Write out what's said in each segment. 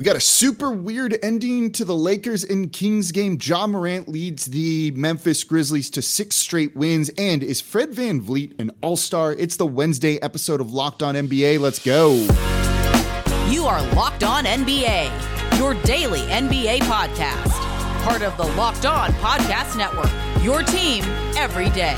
We got a super weird ending to the Lakers and Kings game. Ja Morant leads the Memphis Grizzlies to six straight wins. And is Fred Van VanVleet an all star? It's the Wednesday episode of Locked On NBA. Let's go. You are Locked On NBA, your daily NBA podcast. Part of the Locked On Podcast Network, your team every day.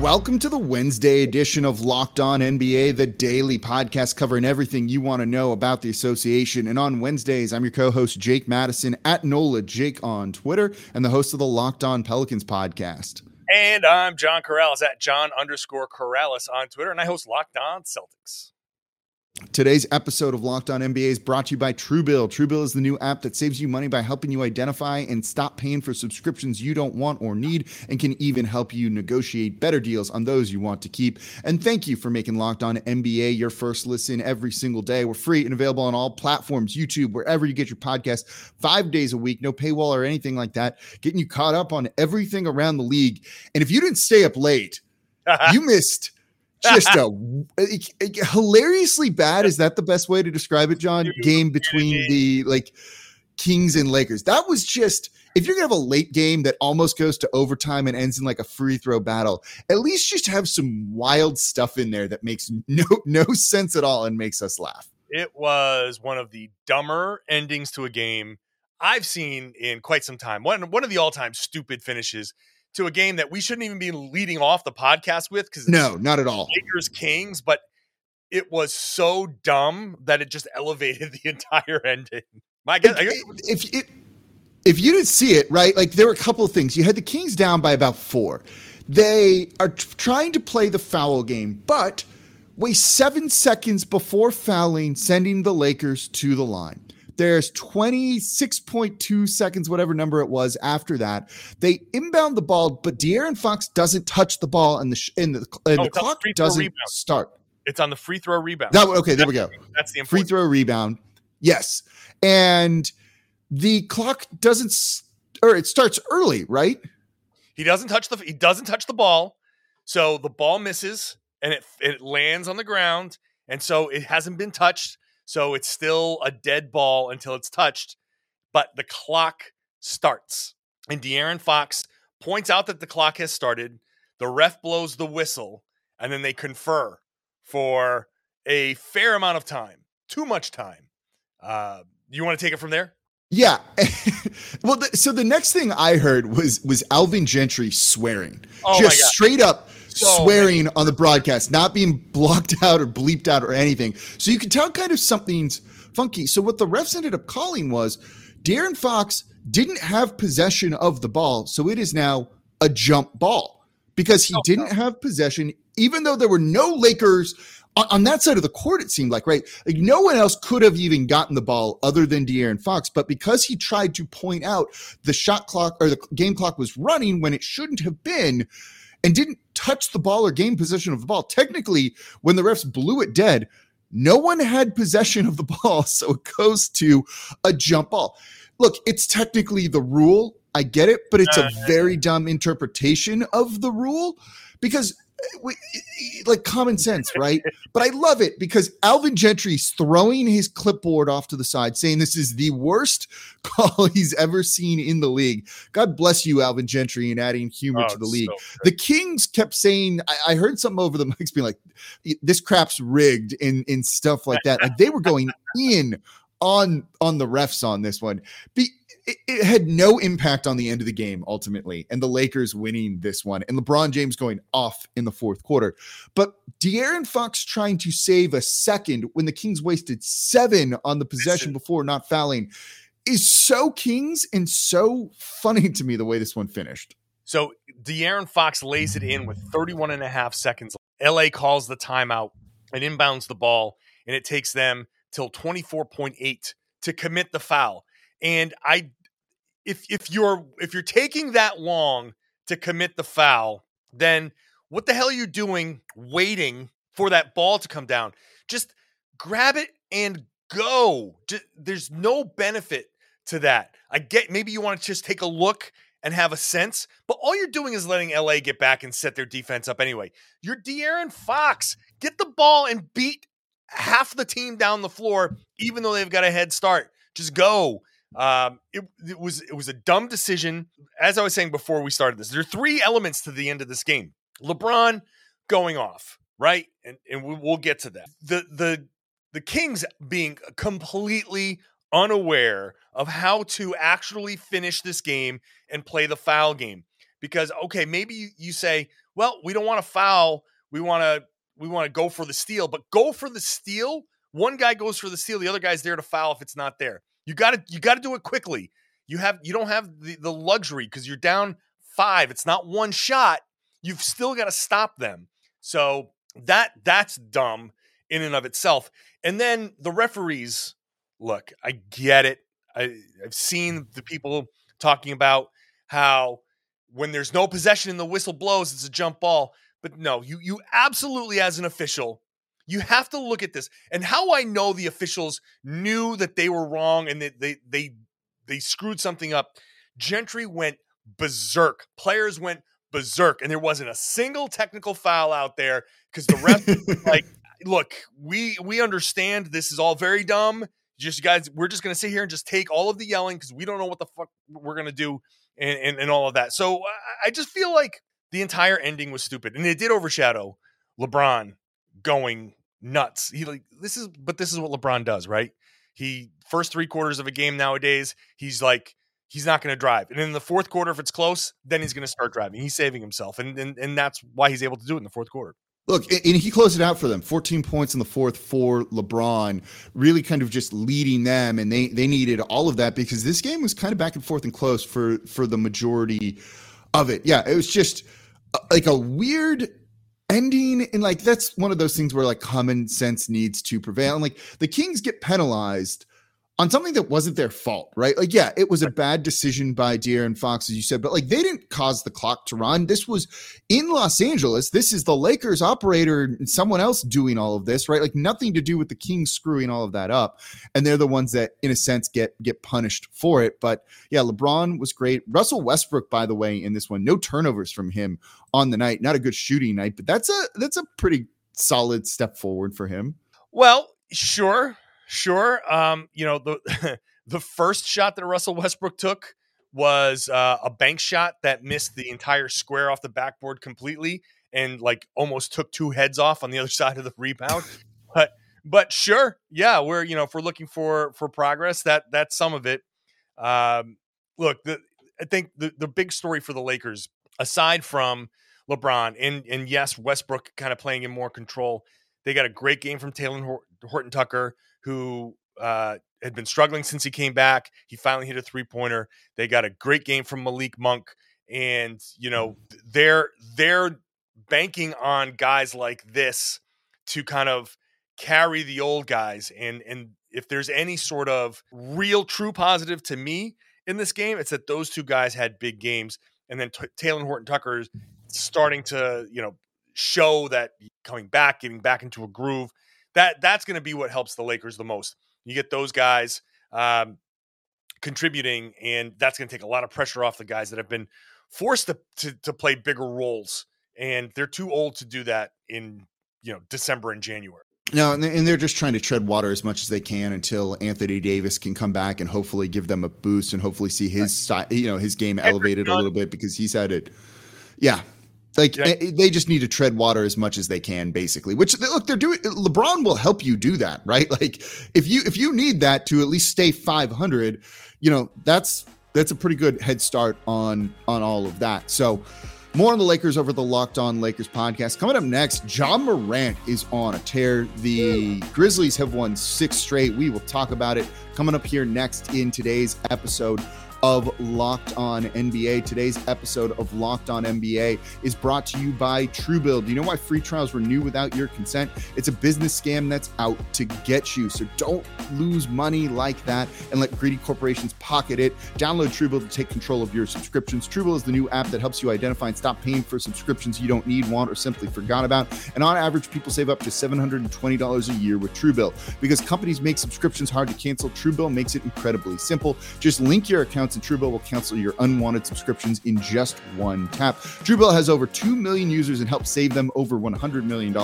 Welcome to the Wednesday edition of Locked On NBA, the daily podcast covering everything you want to know about the association. And on Wednesdays, I'm your co host, Jake Madison, at NOLA Jake on Twitter, and the host of the Locked On Pelicans podcast. And I'm John Karalis at John underscore Karalis on Twitter, and I host Locked On Celtics. Today's episode of Locked On NBA is brought to you by Truebill. Truebill is the new app that saves you money by helping you identify and stop paying for subscriptions you don't want or need, and can even help you negotiate better deals on those you want to keep. And thank you for making Locked On NBA your first listen every single day. We're free and available on all platforms, YouTube, wherever you get your podcast, five days a week, no paywall or anything like that, getting you caught up on everything around the league. And if you didn't stay up late, you missed just a, hilariously bad. Is that the best way to describe it, John? Game between the like Kings and Lakers. That was just if you're gonna have a late game that almost goes to overtime and ends in like a free throw battle, at least just have some wild stuff in there that makes no no sense at all and makes us laugh. It was one of the dumber endings to a game I've seen in quite some time. One one of the all time stupid finishes to a game that we shouldn't even be leading off the podcast with because no, not at all. Lakers Kings, but it was so dumb that it just elevated the entire ending. My guess, if, if, if, if you didn't see it right, like there were a couple of things. You had the Kings down by about four. They are t- trying to play the foul game, but wait seven seconds before fouling, sending the Lakers to the line. There's 26.2 seconds, whatever number it was after that. They inbound the ball, but De'Aaron Fox doesn't touch the ball and the, sh- and the, and oh, the clock doesn't rebound. start. It's on the free throw rebound. That, okay, there we go. That's the free throw rebound. Yes. And the clock doesn't, or it starts early, right? He doesn't touch the, he doesn't touch the ball. So the ball misses and it, it lands on the ground. And so it hasn't been touched so it's still a dead ball until it's touched, but the clock starts. And De'Aaron Fox points out that the clock has started. The ref blows the whistle, and then they confer for a fair amount of time, too much time. Uh, you want to take it from there? Yeah. well, the, so the next thing I heard was was Alvin Gentry swearing, oh just straight up so swearing many. on the broadcast, not being blocked out or bleeped out or anything. So you can tell kind of something's funky. So what the refs ended up calling was De'Aaron Fox didn't have possession of the ball, so it is now a jump ball because he oh, didn't no. have possession, even though there were no Lakers on, on, that side of the court. It seemed like right, like no one else could have even gotten the ball other than De'Aaron Fox, but because he tried to point out the shot clock or the game clock was running when it shouldn't have been and didn't touch the ball or game position of the ball. Technically, when the refs blew it dead, No one had possession of the ball, so it goes to a jump ball. Look, it's technically the rule. I get it, but it's a uh-huh. very dumb interpretation of the rule because we, like common sense, right? but I love it because Alvin Gentry's throwing his clipboard off to the side, saying this is the worst call he's ever seen in the league. God bless you, Alvin Gentry, and adding humor Oh, to the league. so the Kings kept saying, I, I heard something over the mics being like, "This crap's rigged" and and stuff like that. Like they were going in on on the refs on this one. Be, it, it had no impact on the end of the game ultimately, and the Lakers winning this one, and LeBron James going off in the fourth quarter. But De'Aaron Fox trying to save a second when the Kings wasted seven on the possession before not fouling is so Kings and so funny to me the way this one finished. So De'Aaron Fox lays it in with 31 and a half seconds. LA calls the timeout and inbounds the ball, and it takes them till 24.8 to commit the foul. And I if if you're if you're taking that long to commit the foul, then what the hell are you doing waiting for that ball to come down? Just grab it and go. Ju- there's no benefit to that. I get maybe you want to just take a look and have a sense, but all you're doing is letting LA get back and set their defense up anyway. You're De'Aaron Fox. Get the ball and beat half the team down the floor, even though they've got a head start. Just go. Um, it, it was it was a dumb decision. As I was saying before we started this, there are three elements to the end of this game. LeBron going off, right, and and we, we'll get to that. The the the Kings being completely unaware of how to actually finish this game and play the foul game. Because okay, maybe you, you say, well, we don't want to foul, we want to we want to go for the steal, but go for the steal. One guy goes for the steal, the other guy's there to foul if it's not there. You got to you got to do it quickly. You have you don't have the, the luxury because you're down five. It's not one shot. You've still got to stop them. So that that's dumb in and of itself. And then the referees, look, I get it. I, I've seen mm. the people talking about how when there's no possession and the whistle blows, it's a jump ball. But no, you you absolutely as an official, you have to look at this. And how I know the officials knew that they were wrong and that they they they screwed something up. Gentry went berserk. Players went berserk, and there wasn't a single technical foul out there because the ref like, look, we we understand this is all very dumb. Just guys, we're just gonna sit here and just take all of the yelling because we don't know what the fuck we're gonna do and, and and all of that. So I, I just feel like the entire ending was stupid, and it did overshadow LeBron going nuts. He like this is, but this is what LeBron does, right? He first three quarters of a game nowadays, he's like he's not going to drive, and in the fourth quarter, if it's close, then he's going to start driving. He's saving himself, and and and that's why he's able to do it in the fourth quarter. Look, and he closed it out for them. 14 points in the fourth for LeBron, really kind of just leading them, and they they needed all of that because this game was kind of back and forth and close for for the majority of it. Yeah, it was just uh, like a weird ending, and like that's one of those things where like common sense needs to prevail. And like the Kings get penalized on something that wasn't their fault, right? Like, yeah, it was a bad decision by De'Aaron Fox, as you said, but like they didn't cause the clock to run. This was in Los Angeles. This is the Lakers operator and someone else doing all of this, right? Like nothing to do with the Kings screwing all of that up. And they're the ones that, in a sense, get get punished for it. But yeah, LeBron was great. Russell Westbrook, by the way, in this one, no turnovers from him on the night. Not a good shooting night, but that's a that's a pretty solid step forward for him. Well, sure, sure. Um, you know the the first shot that Russell Westbrook took was uh, a bank shot that missed the entire square off the backboard completely, and like almost took two heads off on the other side of the rebound. but but sure, yeah, we're you know if we're looking for for progress, that that's some of it. Um, look, the, I think the the big story for the Lakers, aside from LeBron and and yes, Westbrook kind of playing in more control. They got a great game from Talen Horton Tucker, who uh, had been struggling since he came back. He finally hit a three pointer. They got a great game from Malik Monk, and you know they're they're banking on guys like this to kind of carry the old guys. And and if there's any sort of real true positive to me in this game, it's that those two guys had big games, and then t- Talen Horton Tucker is starting to you know show that coming back, getting back into a groove. That that's going to be what helps the Lakers the most. You get those guys um, contributing, and that's going to take a lot of pressure off the guys that have been forced to, to to play bigger roles, and they're too old to do that in you know December and January. No, and they're just trying to tread water as much as they can until Anthony Davis can come back and hopefully give them a boost and hopefully see his you know his game elevated a little bit because he's had it. Yeah, like yeah. Eh, they just need to tread water as much as they can, basically. Which look, they're doing. LeBron will help you do that, right? Like if you if you need that to at least stay 500, you know that's that's a pretty good head start on on all of that. So more on the Lakers over the Locked On Lakers podcast. Coming up next, Ja Morant is on a tear. The Grizzlies have won six straight. We will talk about it coming up here next in today's episode of Locked On NBA. Today's episode of Locked On NBA is brought to you by Truebill. Do you know why free trials renew without your consent? It's a business scam that's out to get you. So don't lose money like that and let greedy corporations pocket it. Download Truebill to take control of your subscriptions. Truebill is the new app that helps you identify and stop paying for subscriptions you don't need, want, or simply forgot about. And on average, people save up to $720 a year with Truebill. Because companies make subscriptions hard to cancel, Truebill makes it incredibly simple. Just link your accounts, and Truebill will cancel your unwanted subscriptions in just one tap. Truebill has over 2 million users and helps save them over $100 million.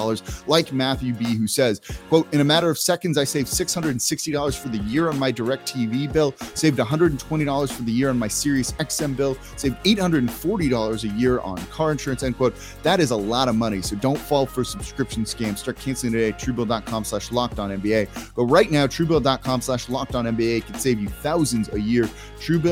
Like Matthew B., who says, quote, in a matter of seconds, I saved $660 for the year on my DirecTV bill, saved $120 for the year on my Sirius XM bill, saved $840 a year on car insurance, end quote. That is a lot of money. So don't fall for subscription scams. Start canceling today at truebill.com slash locked on NBA. But right now, truebill.com slash locked on NBA can save you thousands a year. Truebill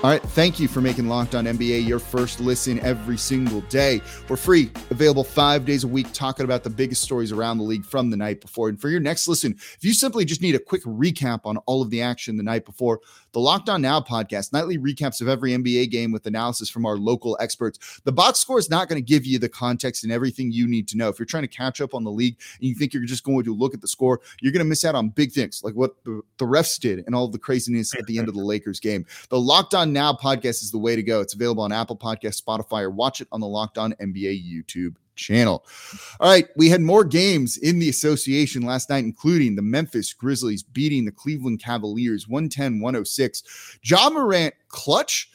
All right. Thank you for making Locked On NBA your first listen every single day. We're free, available five days a week, talking about the biggest stories around the league from the night before. And for your next listen, if you simply just need a quick recap on all of the action the night before, the Locked On Now podcast, nightly recaps of every NBA game with analysis from our local experts. The box score is not going to give you the context and everything you need to know. If you're trying to catch up on the league and you think you're just going to look at the score, you're going to miss out on big things like what the, the refs did and all the craziness at the end of the Lakers game. The Locked On Now podcast is the way to go. It's available on Apple Podcast, Spotify, or watch it on the Locked On NBA YouTube channel. All right, we had more games in the association last night, including the Memphis Grizzlies beating the Cleveland Cavaliers 110 106. Ja Morant clutch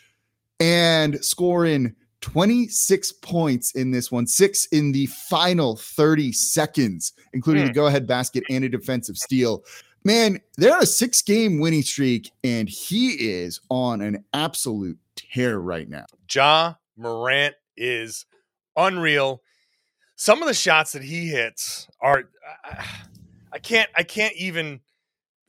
and scoring 26 points in this one, six in the final 30 seconds, including mm. the hmm. go ahead basket and a defensive steal. Man, they're on a six game winning streak, and he is on an absolute tear right now. Ja Morant is unreal some of the shots that he hits are I can't I can't even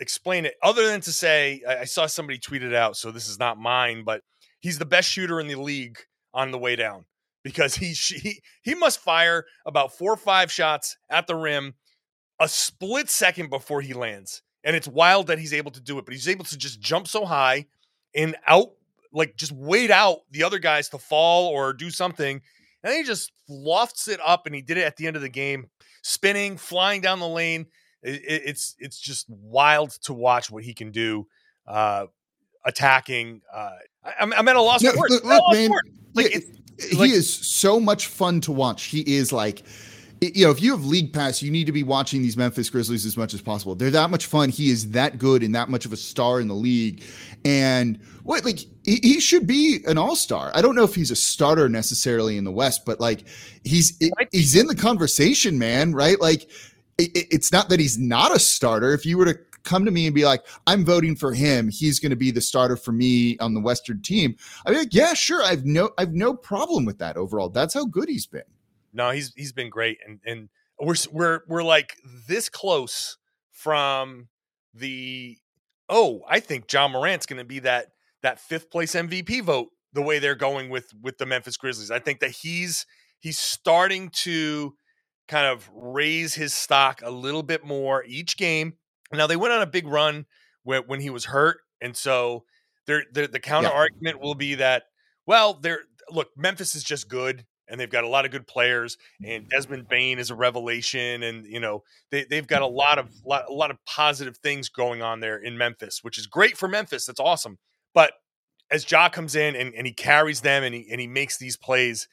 explain it other than to say I saw somebody tweet it out, so this is not mine, but he's the best shooter in the league on the way down because he he he must fire about four or five shots at the rim a split second before he lands. And it's wild that he's able to do it, but he's able to just jump so high and out like just wait out the other guys to fall or do something and he just lofts it up, and he did it at the end of the game, spinning, flying down the lane. It, it, it's it's just wild to watch what he can do, uh, attacking. Uh, I, am at a loss no, for words. Look, man, like, yeah, he like, is so much fun to watch. He is like you know, if you have league pass, you need to be watching these Memphis Grizzlies as much as possible. They're that much fun. He is that good and that much of a star in the league. And what, like, he, he should be an all star. I don't know if he's a starter necessarily in the West, but like, he's he's in the conversation, man. Right? Like, it, it's not that he's not a starter. If you were to come to me and be like, I'm voting for him. He's going to be the starter for me on the Western team. I'd be like, yeah, sure. I've no, I've no problem with that overall. That's how good he's been. No, he's he's been great, and and we're we're we're like this close from the oh, I think Ja Morant's going to be that that fifth place MVP vote the way they're going with with the Memphis Grizzlies. I think that he's he's starting to kind of raise his stock a little bit more each game. Now they went on a big run when, when he was hurt, and so they're, they're, the counter yeah. argument will be that well, they're look Memphis is just good and they've got a lot of good players and mm-hmm. Desmond Bane is a revelation and you know they, they've got a mm-hmm. lot of lot, a lot of positive things going on there in Memphis which is great for Memphis that's awesome but as Ja comes in and, and he carries them and he and he makes these plays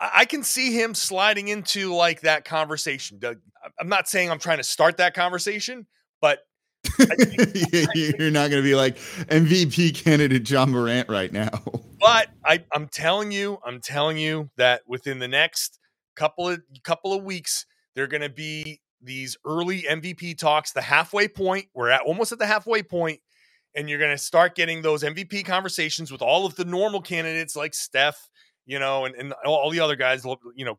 I, I can see him sliding into like that conversation Doug, I'm not saying I'm trying to start that conversation but You're not going to be like MVP candidate Ja Morant right now. But I, I'm telling you, I'm telling you that within the next couple of couple of weeks, they're going to be these early MVP talks. The halfway point, we're at almost at the halfway point, and you're going to start getting those MVP conversations with all of the normal candidates like Steph, you know, and, and all the other guys, you know,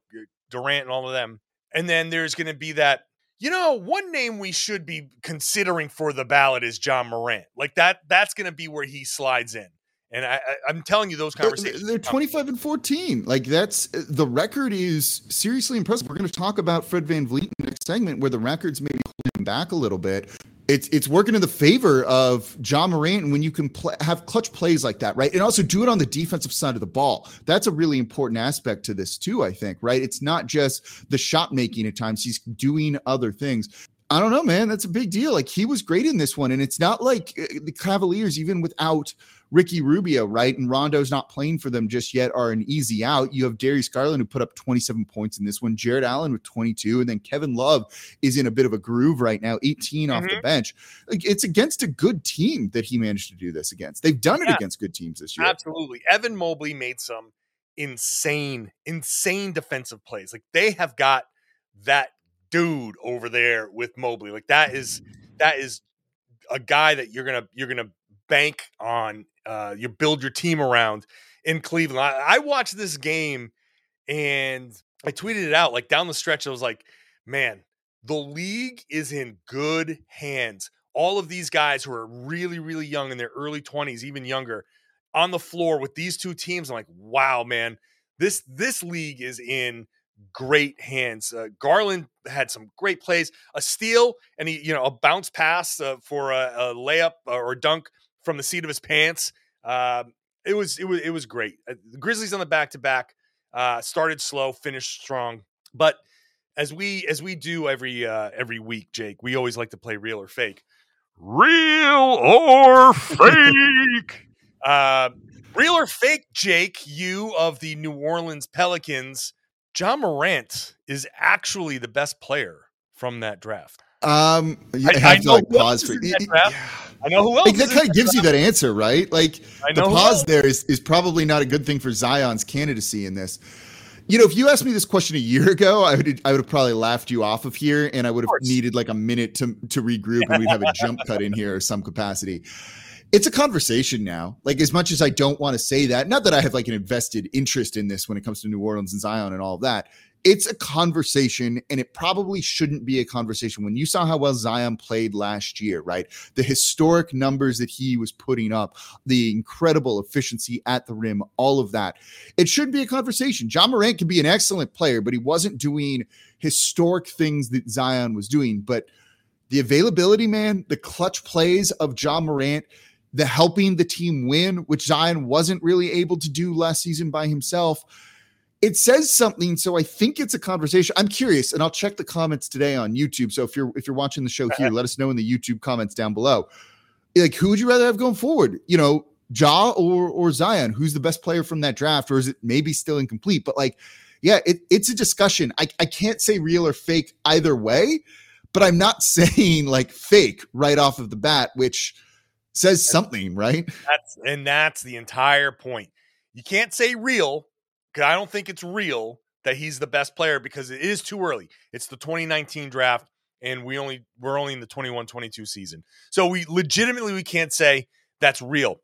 Durant and all of them. And then there's going to be that you know, one name we should be considering for the ballot is Ja Morant. Like that, that's going to be where he slides in. And I, am telling you, those conversations. They're, they're 25 and 14. Like that's uh, the record is seriously impressive. We're going to talk about Fred VanVleet in the next segment, where the records maybe holding back a little bit it's it's working in the favor of Ja Morant when you can play, have clutch plays like that, right? And also do it on the defensive side of the ball. That's a really important aspect to this too, I think, right? It's not just the shot making at times; he's doing other things. I don't know, man. That's a big deal. Like he was great in this one, and it's not like uh, the Cavaliers, even without Ricky Rubio, right? And Rondo's not playing for them just yet, are an easy out. You have Darius Garland who put up 27 points in this one, Jarrett Allen with 22, and then Kevin Love is in a bit of a groove right now, 18 mm-hmm. off the mm-hmm. bench. Like, it's against a good team that he managed to do this against. They've done yeah, it against good teams this year. Absolutely. Evan Mobley made some insane, insane defensive plays. Like they have got that dude over there with Mobley. Like that is that is a guy that you're gonna you're gonna bank on uh, you build your team around in Cleveland. I, I, watched this game and I tweeted it out like down the stretch. I was like, man, the league is in good hands. All of these guys who are really, really young in their early 20s, even younger, on the floor with these two teams. I'm like, wow, man, this this league is in great hands. Uh, Garland had some great plays, a steal, and he, you know, a bounce pass uh, for a, a layup or dunk from the seat of his pants. Um, it was it was it was great. Uh, the Grizzlies on the back to back started slow, finished strong, but as we as we do every uh, every week, Jake, we always like to play real or fake. Real or fake? uh, real or fake, Jake? You of the New Orleans Pelicans. Ja Morant is actually the best player from that draft. Um, I, have I to like pause for. I know who else. Like, that kind of gives you that answer, right? Like the pause there is is probably not a good thing for Zion's candidacy in this. You know, if you asked me this question a year ago, I would I would have probably laughed you off of here, and I would have needed like a minute to to regroup, and we'd have a jump cut in here or some capacity. It's a conversation now. Like as much as I don't want to say that, not that I have like an invested interest in this when it comes to New Orleans and Zion and all of that it's a conversation and it probably shouldn't be a conversation when you saw how well Zion played last year, right? The historic numbers that he was putting up, the incredible efficiency at the rim, all of that. It should be a conversation. Ja Morant can be an excellent player, but he wasn't doing historic things that Zion was doing. But the availability, man, the clutch plays of Ja Morant, the helping the team win, which Zion wasn't really able to do last season by himself. It says something so i think it's a conversation. I'm curious and i'll check the comments today on youtube. So if you're if you're watching the show here uh-huh. let us know in the youtube comments down below. Like who would you rather have going forward? You know ja or or zion? Who's the best player from that draft or is it maybe still incomplete? But like yeah it, it's a discussion. I, I can't say real or fake either way but i'm not saying like fake right off of the bat which says something right that's and that's the entire point you can't say real because I don't think it's real that he's the best player because it is too early. It's the 2019 draft and we only we're only in the 21-22 season. So we legitimately we can't say that's real.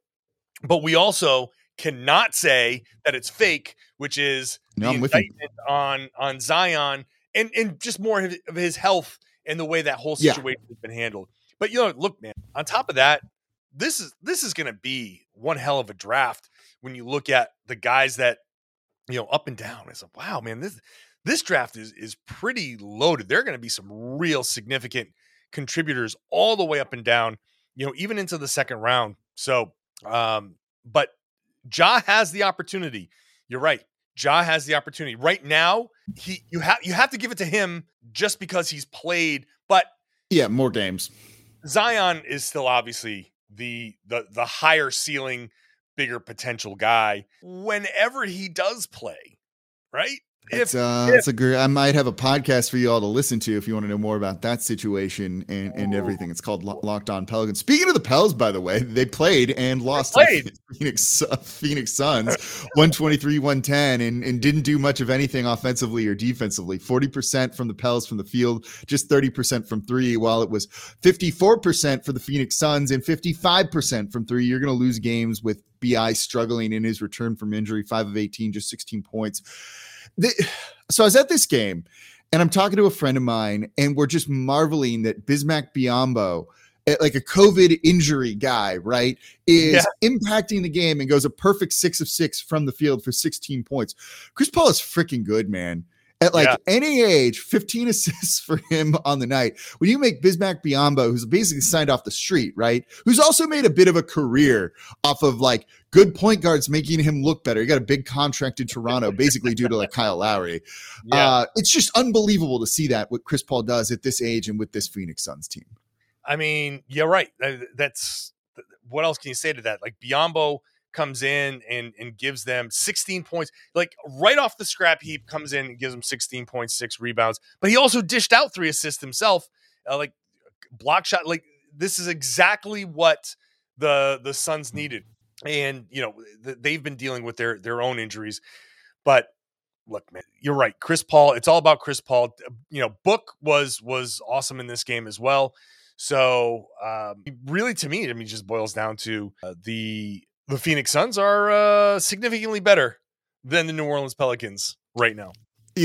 But we also cannot say that it's fake, which is no, the indictment on on Zion and and just more of his health and the way that whole situation yeah. has been handled. But you know, look, man. On top of that, this is this is going to be one hell of a draft when you look at the guys that you know up and down. It's like, wow, man, this this draft is is pretty loaded. There are going to be some real significant contributors all the way up and down. You know, even into the second round. So, um, but Ja has the opportunity. You're right. Ja has the opportunity right now. He you have you have to give it to him just because he's played. But Yeah, more games. Zion is still obviously the the the higher ceiling, bigger potential guy. Whenever he does play, right? It's uh, it's a great. I might have a podcast for you all to listen to if you want to know more about that situation and, and everything. It's called Lo- Locked On Pelicans. Speaking of the Pels, by the way, they played and lost played. the Phoenix uh, Phoenix Suns, 123-110, and, and didn't do much of anything offensively or defensively. 40% from the Pels from the field, just 30% from three, while it was 54% for the Phoenix Suns and 55% from three. You're going to lose games with BI struggling in his return from injury, five of 18, just 16 points the, so I was at this game and I'm talking to a friend of mine, and we're just marveling that Bismack Biyombo, eh, like a COVID injury guy, right, is Yeah. impacting the game and goes a perfect six of six from the field for 16 points. Chris Paul is freaking good, man. At like Yeah. any age, 15 assists for him on the night. When you make Bismack Biyombo, who's basically signed off the street, right? Who's also made a bit of a career off of like good point guards making him look better. He got a big contract in Toronto, basically due to like Kyle Lowry. yeah, Uh, it's just unbelievable to see that what Chris Paul does at this age and with this Phoenix Suns team. I mean, you're right. That's what else can you say to that? Like Biyombo comes in and and gives them 16 points, like right off the scrap heap, comes in and gives them 16.6 rebounds. But he also dished out three assists himself, uh, like block shot. Like this is exactly what the the Suns needed, and you know th- they've been dealing with their their own injuries, but. Look, man, you're right. Chris Paul. It's all about Chris Paul. You know, Book was was awesome in this game as well. So um, really, to me, I mean, just boils down to uh, the the Phoenix Suns are uh, significantly better than the New Orleans Pelicans right now.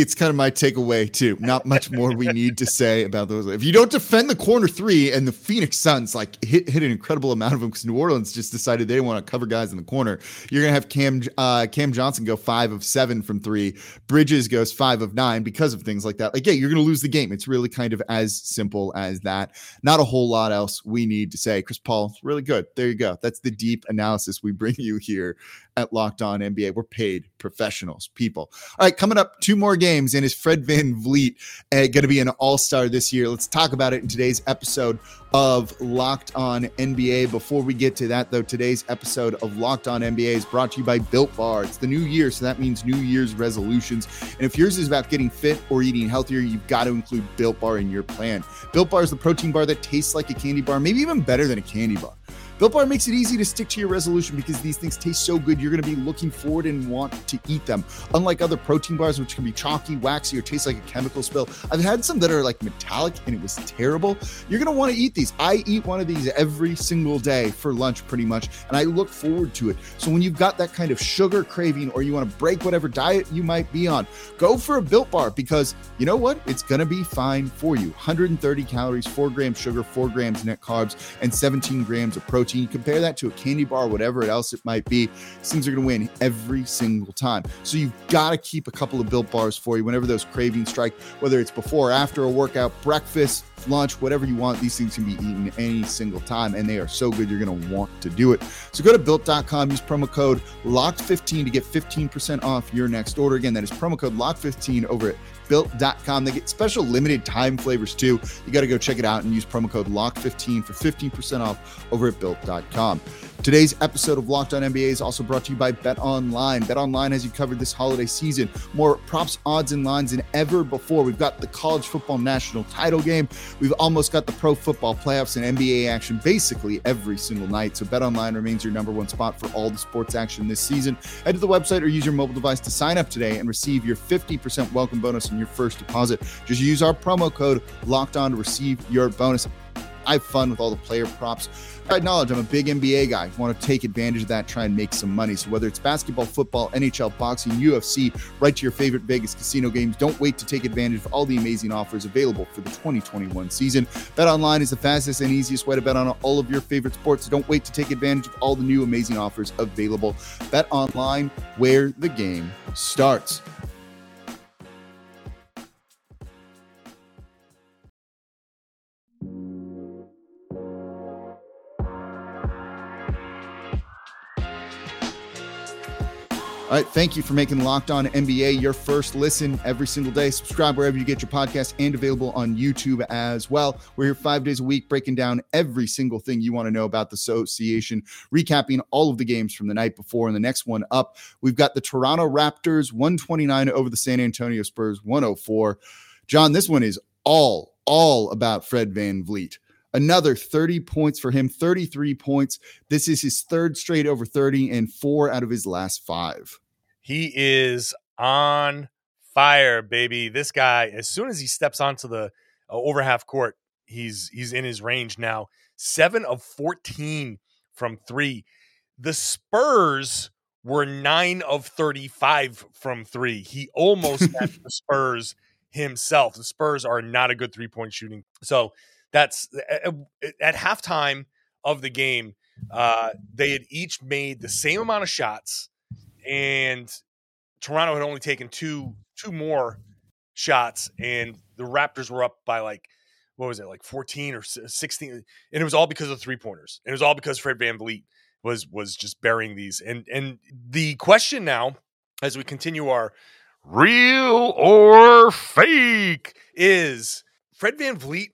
It's kind of my takeaway too. Not much more we need to say about those. If you don't defend the corner three, and the Phoenix Suns like hit hit an incredible amount of them because New Orleans just decided they want to cover guys in the corner. You're gonna have Cam uh, Cam Johnson go five of seven from three. Bridges goes five of nine because of things like that. Like yeah, you're gonna lose the game. It's really kind of as simple as that. Not a whole lot else we need to say. Chris Paul, really good. There you go. That's the deep analysis we bring you here at Locked On NBA. We're paid professionals, people. All right, coming up, two more games, and is Fred VanVleet uh, going to be an all star this year? Let's talk about it in today's episode of Locked On NBA. Before we get to that, though, today's episode of Locked On NBA is brought to you by Built Bar. It's the new year, so that means New Year's resolutions. And if yours is about getting fit or eating healthier, you've got to include Built Bar in your plan. Built Bar is the protein bar that tastes like a candy bar, maybe even better than a candy bar. Built Bar makes it easy to stick to your resolution because these things taste so good, you're going to be looking forward and want to eat them. Unlike other protein bars, which can be chalky, waxy, or taste like a chemical spill, I've had some that are like metallic and it was terrible. You're going to want to eat these. I eat one of these every single day for lunch, pretty much, and I look forward to it. So when you've got that kind of sugar craving or you want to break whatever diet you might be on, go for a Built Bar because you know what? It's going to be fine for you. 130 calories, 4 grams sugar, 4 grams net carbs, and 17 grams of protein. You compare that to a candy bar, whatever else it might be. Things are going to win every single time. So you've got to keep a couple of Built Bars for you whenever those cravings strike, whether it's before or after a workout, breakfast, lunch, whatever you want. These things can be eaten any single time, and they are so good you're going to want to do it. So go to built.com, use promo code LOCKED15 to get 15% off your next order. Again, that is promo code LOCKED15 over at built.com. They get special limited time flavors too. You got to go check it out and use promo code LOCK15 for 15% off over at built.com. Today's episode of Locked On NBA is also brought to you by Bet Online. Bet Online has you covered this holiday season. More props, odds, and lines than ever before. We've got the college football national title game. We've almost got the pro football playoffs and NBA action basically every single night. So Bet Online remains your number one spot for all the sports action this season. Head to the website or use your mobile device to sign up today and receive your 50% welcome bonus on your first deposit. Just use our promo code Locked On to receive your bonus. I have fun with all the player props. I acknowledge I'm a big NBA guy. I want to take advantage of that, try and make some money. So whether it's basketball, football, NHL, boxing, UFC, right to your favorite Vegas casino games, don't wait to take advantage of all the amazing offers available for the 2021 season. Bet online is the fastest and easiest way to bet on all of your favorite sports. So don't wait to take advantage of all the new amazing offers available. Bet online where the game starts. All right. Thank you for making Locked On NBA your first listen every single day. Subscribe wherever you get your podcast and available on YouTube as well. We're here five days a week breaking down every single thing you want to know about the association, recapping all of the games from the night before and the next one up. We've got the Toronto Raptors 129 over the San Antonio Spurs 104. John, this one is all, all about Fred Van VanVleet. Another 30 points for him, 33 points. This is his third straight over 30 and four out of his last five. He is on fire, baby. This guy, as soon as he steps onto the uh, over half court, he's he's in his range now. Seven of 14 from three. The Spurs were nine of 35 from three. He almost had the Spurs himself. The Spurs are not a good three point shooting. So that's at, at halftime of the game, uh, they had each made the same amount of shots and Toronto had only taken two two more shots, and the Raptors were up by like what was it, like fourteen or sixteen, and it was all because of three pointers. And it was all because Fred VanVleet was was just burying these. And and the question now, as we continue our real or fake, is Fred VanVleet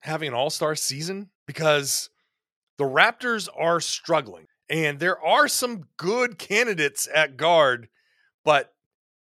having an All Star season because the Raptors are struggling. And there are some good candidates at guard, but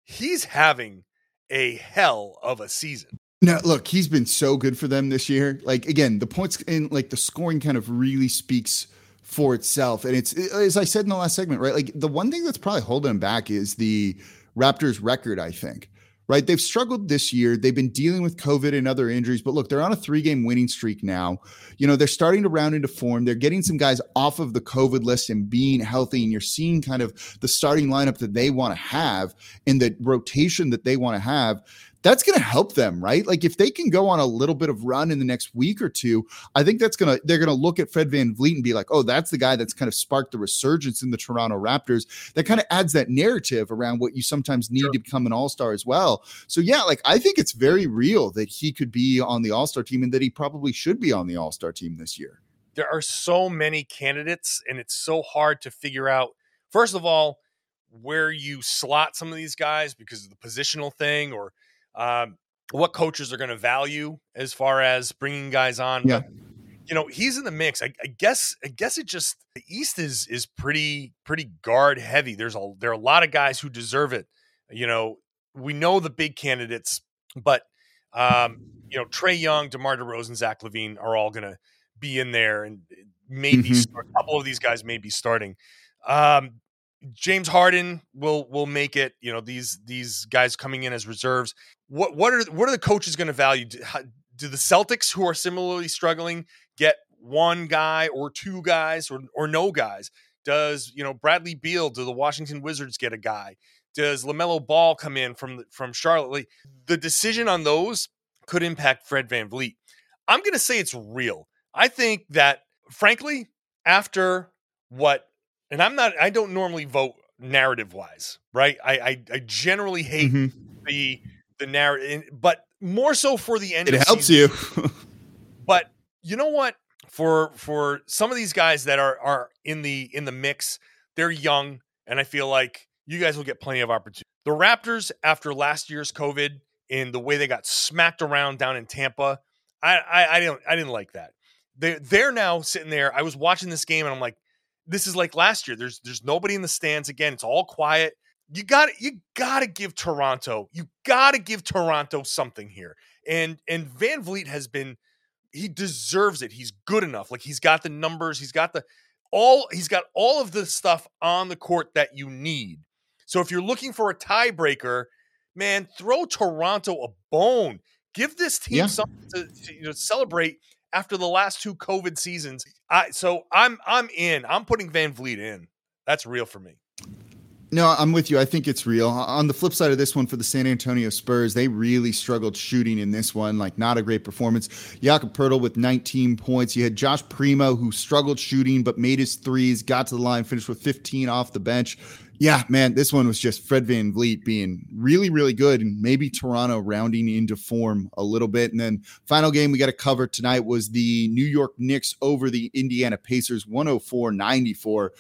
he's having a hell of a season. No, look, he's been so good for them this year. Like again, the points and like the scoring kind of really speaks for itself. And it's as I said in the last segment, right? Like the one thing that's probably holding him back is the Raptors record, I think right? They've struggled this year. They've been dealing with COVID and other injuries, but look, they're on a three game winning streak now. You know, they're starting to round into form. They're getting some guys off of the COVID list and being healthy, and you're seeing kind of the starting lineup that they want to have and the rotation that they want to have that's going to help them, right? Like if they can go on a little bit of run in the next week or two, I think that's going to they're going to look at Fred Van VanVleet and be like, "Oh, that's the guy that's kind of sparked the resurgence in the Toronto Raptors." That kind of adds that narrative around what you sometimes need sure. to become an All-Star as well. So yeah, like I think it's very real that he could be on the All-Star team and that he probably should be on the All-Star team this year. There are so many candidates and it's so hard to figure out first of all where you slot some of these guys because of the positional thing or um, what coaches are going to value as far as bringing guys on. Yeah. But, you know, he's in the mix. I, I, guess. I guess it just the East is is pretty pretty guard heavy. There's a there are a lot of guys who deserve it. You know, we know the big candidates, but um, you know, Trae Young, DeMar DeRozan, Zach LaVine are all going to be in there, and maybe mm-hmm. a couple of these guys may be starting. Um, James Harden will will make it. You know these these guys coming in as reserves. What what are what are the coaches going to value? Do, how, do, the Celtics who are similarly struggling get one guy or two guys or or no guys? Does you know Bradley Beal? Do the Washington Wizards get a guy? Does Lamelo Ball come in from from Charlotte? Like, the decision on those could impact Fred Van VanVleet. I'm going to say it's real. I think that frankly, after what and I'm not I don't normally vote narrative wise, right? I I, I generally hate mm-hmm. the the narrative, but more so for the end. It helps season. you. but you know what? For for some of these guys that are are in the in the mix, they're young, and I feel like you guys will get plenty of opportunity. The Raptors, after last year's COVID and the way they got smacked around down in Tampa, I I, I didn't I didn't like that. They they're now sitting there. I was watching this game and I'm like, this is like last year. There's there's nobody in the stands again. It's all quiet. You got you got to give Toronto. You got to give Toronto something here. And and VanVleet has been he deserves it. He's good enough. Like he's got the numbers, he's got the all he's got all of the stuff on the court that you need. So if you're looking for a tiebreaker, man, throw Toronto a bone. Give this team yeah. something to, to you know, celebrate after the last two COVID seasons. I so I'm I'm in. I'm putting VanVleet in. That's real for me. No, I'm with you. I think it's real. On the flip side of this one for the San Antonio Spurs, they really struggled shooting in this one. Like, not a great performance. Jakob Poeltl with 19 points. You had Josh Primo, who struggled shooting but made his threes, got to the line, finished with 15 off the bench. Yeah, man, this one was just Fred VanVleet being really, really good and maybe Toronto rounding into form a little bit. And then final game we got to cover tonight was the New York Knicks over the Indiana Pacers 104 94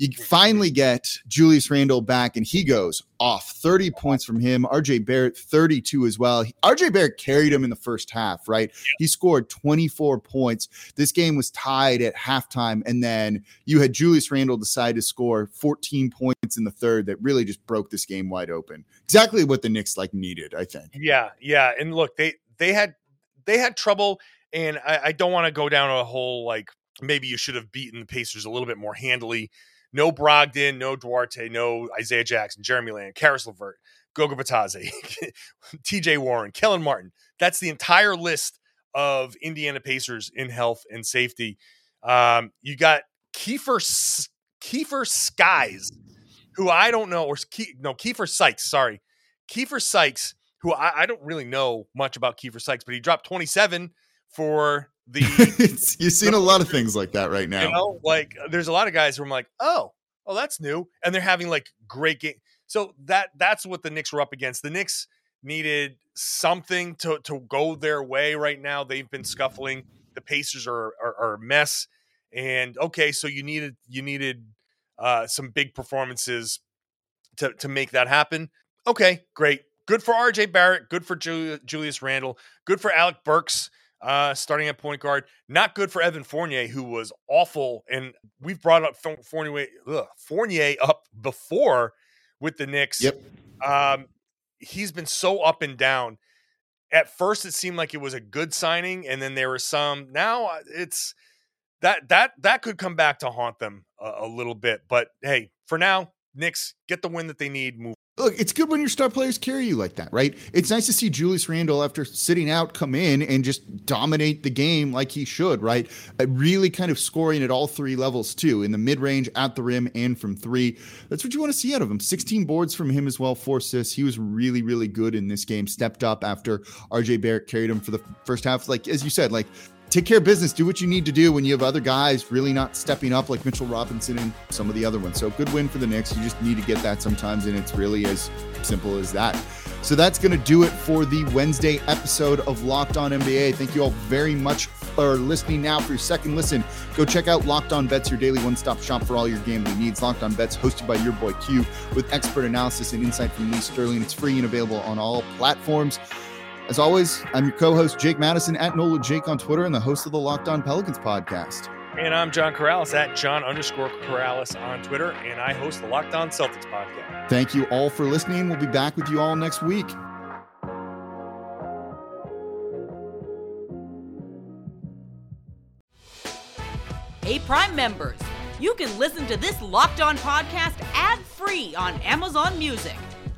you finally get Julius Randle back, and he goes off 30 points from him. RJ Barrett, 32 as well. RJ Barrett carried him in the first half, right? Yeah. He scored 24 points. This game was tied at halftime, and then you had Julius Randle decide to score 14 points in the third that really just broke this game wide open. Exactly what the Knicks like needed, I think. Yeah, yeah. And look, they they had they had trouble, and I, I don't want to go down a whole like maybe you should have beaten the Pacers a little bit more handily no Brogdon, no Duarte, no Isaiah Jackson, Jeremy Lamb, Caris LeVert, Goga Bitadze, TJ Warren, Kelan Martin. That's the entire list of Indiana Pacers in health and safety. Um, you got Keifer Keifer Skies, who I don't know, or no Keifer Sykes. Sorry, Keifer Sykes, who I, I, don't really know much about Keifer Sykes, but he dropped 27 for the you've seen a lot of things like that right now. You know, like there's a lot of guys who I'm like, oh, oh, that's new, and they're having like great game. So that that's what the Knicks were up against. The Knicks needed something to to go their way right now. They've been scuffling. The Pacers are are, are a mess. And okay, so you needed you needed uh, some big performances to to make that happen. Okay, great. Good for RJ Barrett. Good for Julius Randle. Good for Alec Burks uh, starting at point guard. Not good for Evan Fournier, who was awful. And we've brought up Fournier, ugh, Fournier up before with the Knicks. Yep. Um, he's been so up and down. At first, it seemed like it was a good signing, and then there were some. Now uh, it's that that that could come back to haunt them a, a little bit. But hey, for now, Knicks get the win that they need. Move Look, it's good when your star players carry you like that, right? It's nice to see Julius Randle after sitting out come in and just dominate the game like he should, right? Uh, really kind of scoring at all three levels too, in the mid range, at the rim, and from three. That's what you want to see out of him. 16 boards from him as well, four assists. He was really, really good in this game. Stepped up after RJ Barrett carried him for the first half. Like as you said, like take care of business. Do what you need to do when you have other guys really not stepping up, like Mitchell Robinson and some of the other ones. So, good win for the Knicks. You just need to get that sometimes, and it's really as simple as that. So, that's going to do it for the Wednesday episode of Locked On NBA. Thank you all very much for listening now. For your second listen, go check out Locked On Bets, your daily one stop shop for all your gambling needs. Locked On Bets, hosted by your boy Q, with expert analysis and insight from Lee Sterling. It's free and available on all platforms. As always, I'm your co host, Jake Madison, at NOLA Jake on Twitter, and the host of the Locked On Pelicans podcast. And I'm John Karalis at John underscore Karalis on Twitter, and I host the Locked On Celtics podcast. Thank you all for listening. We'll be back with you all next week. Hey, Prime members, you can listen to this Locked On podcast ad free on Amazon Music.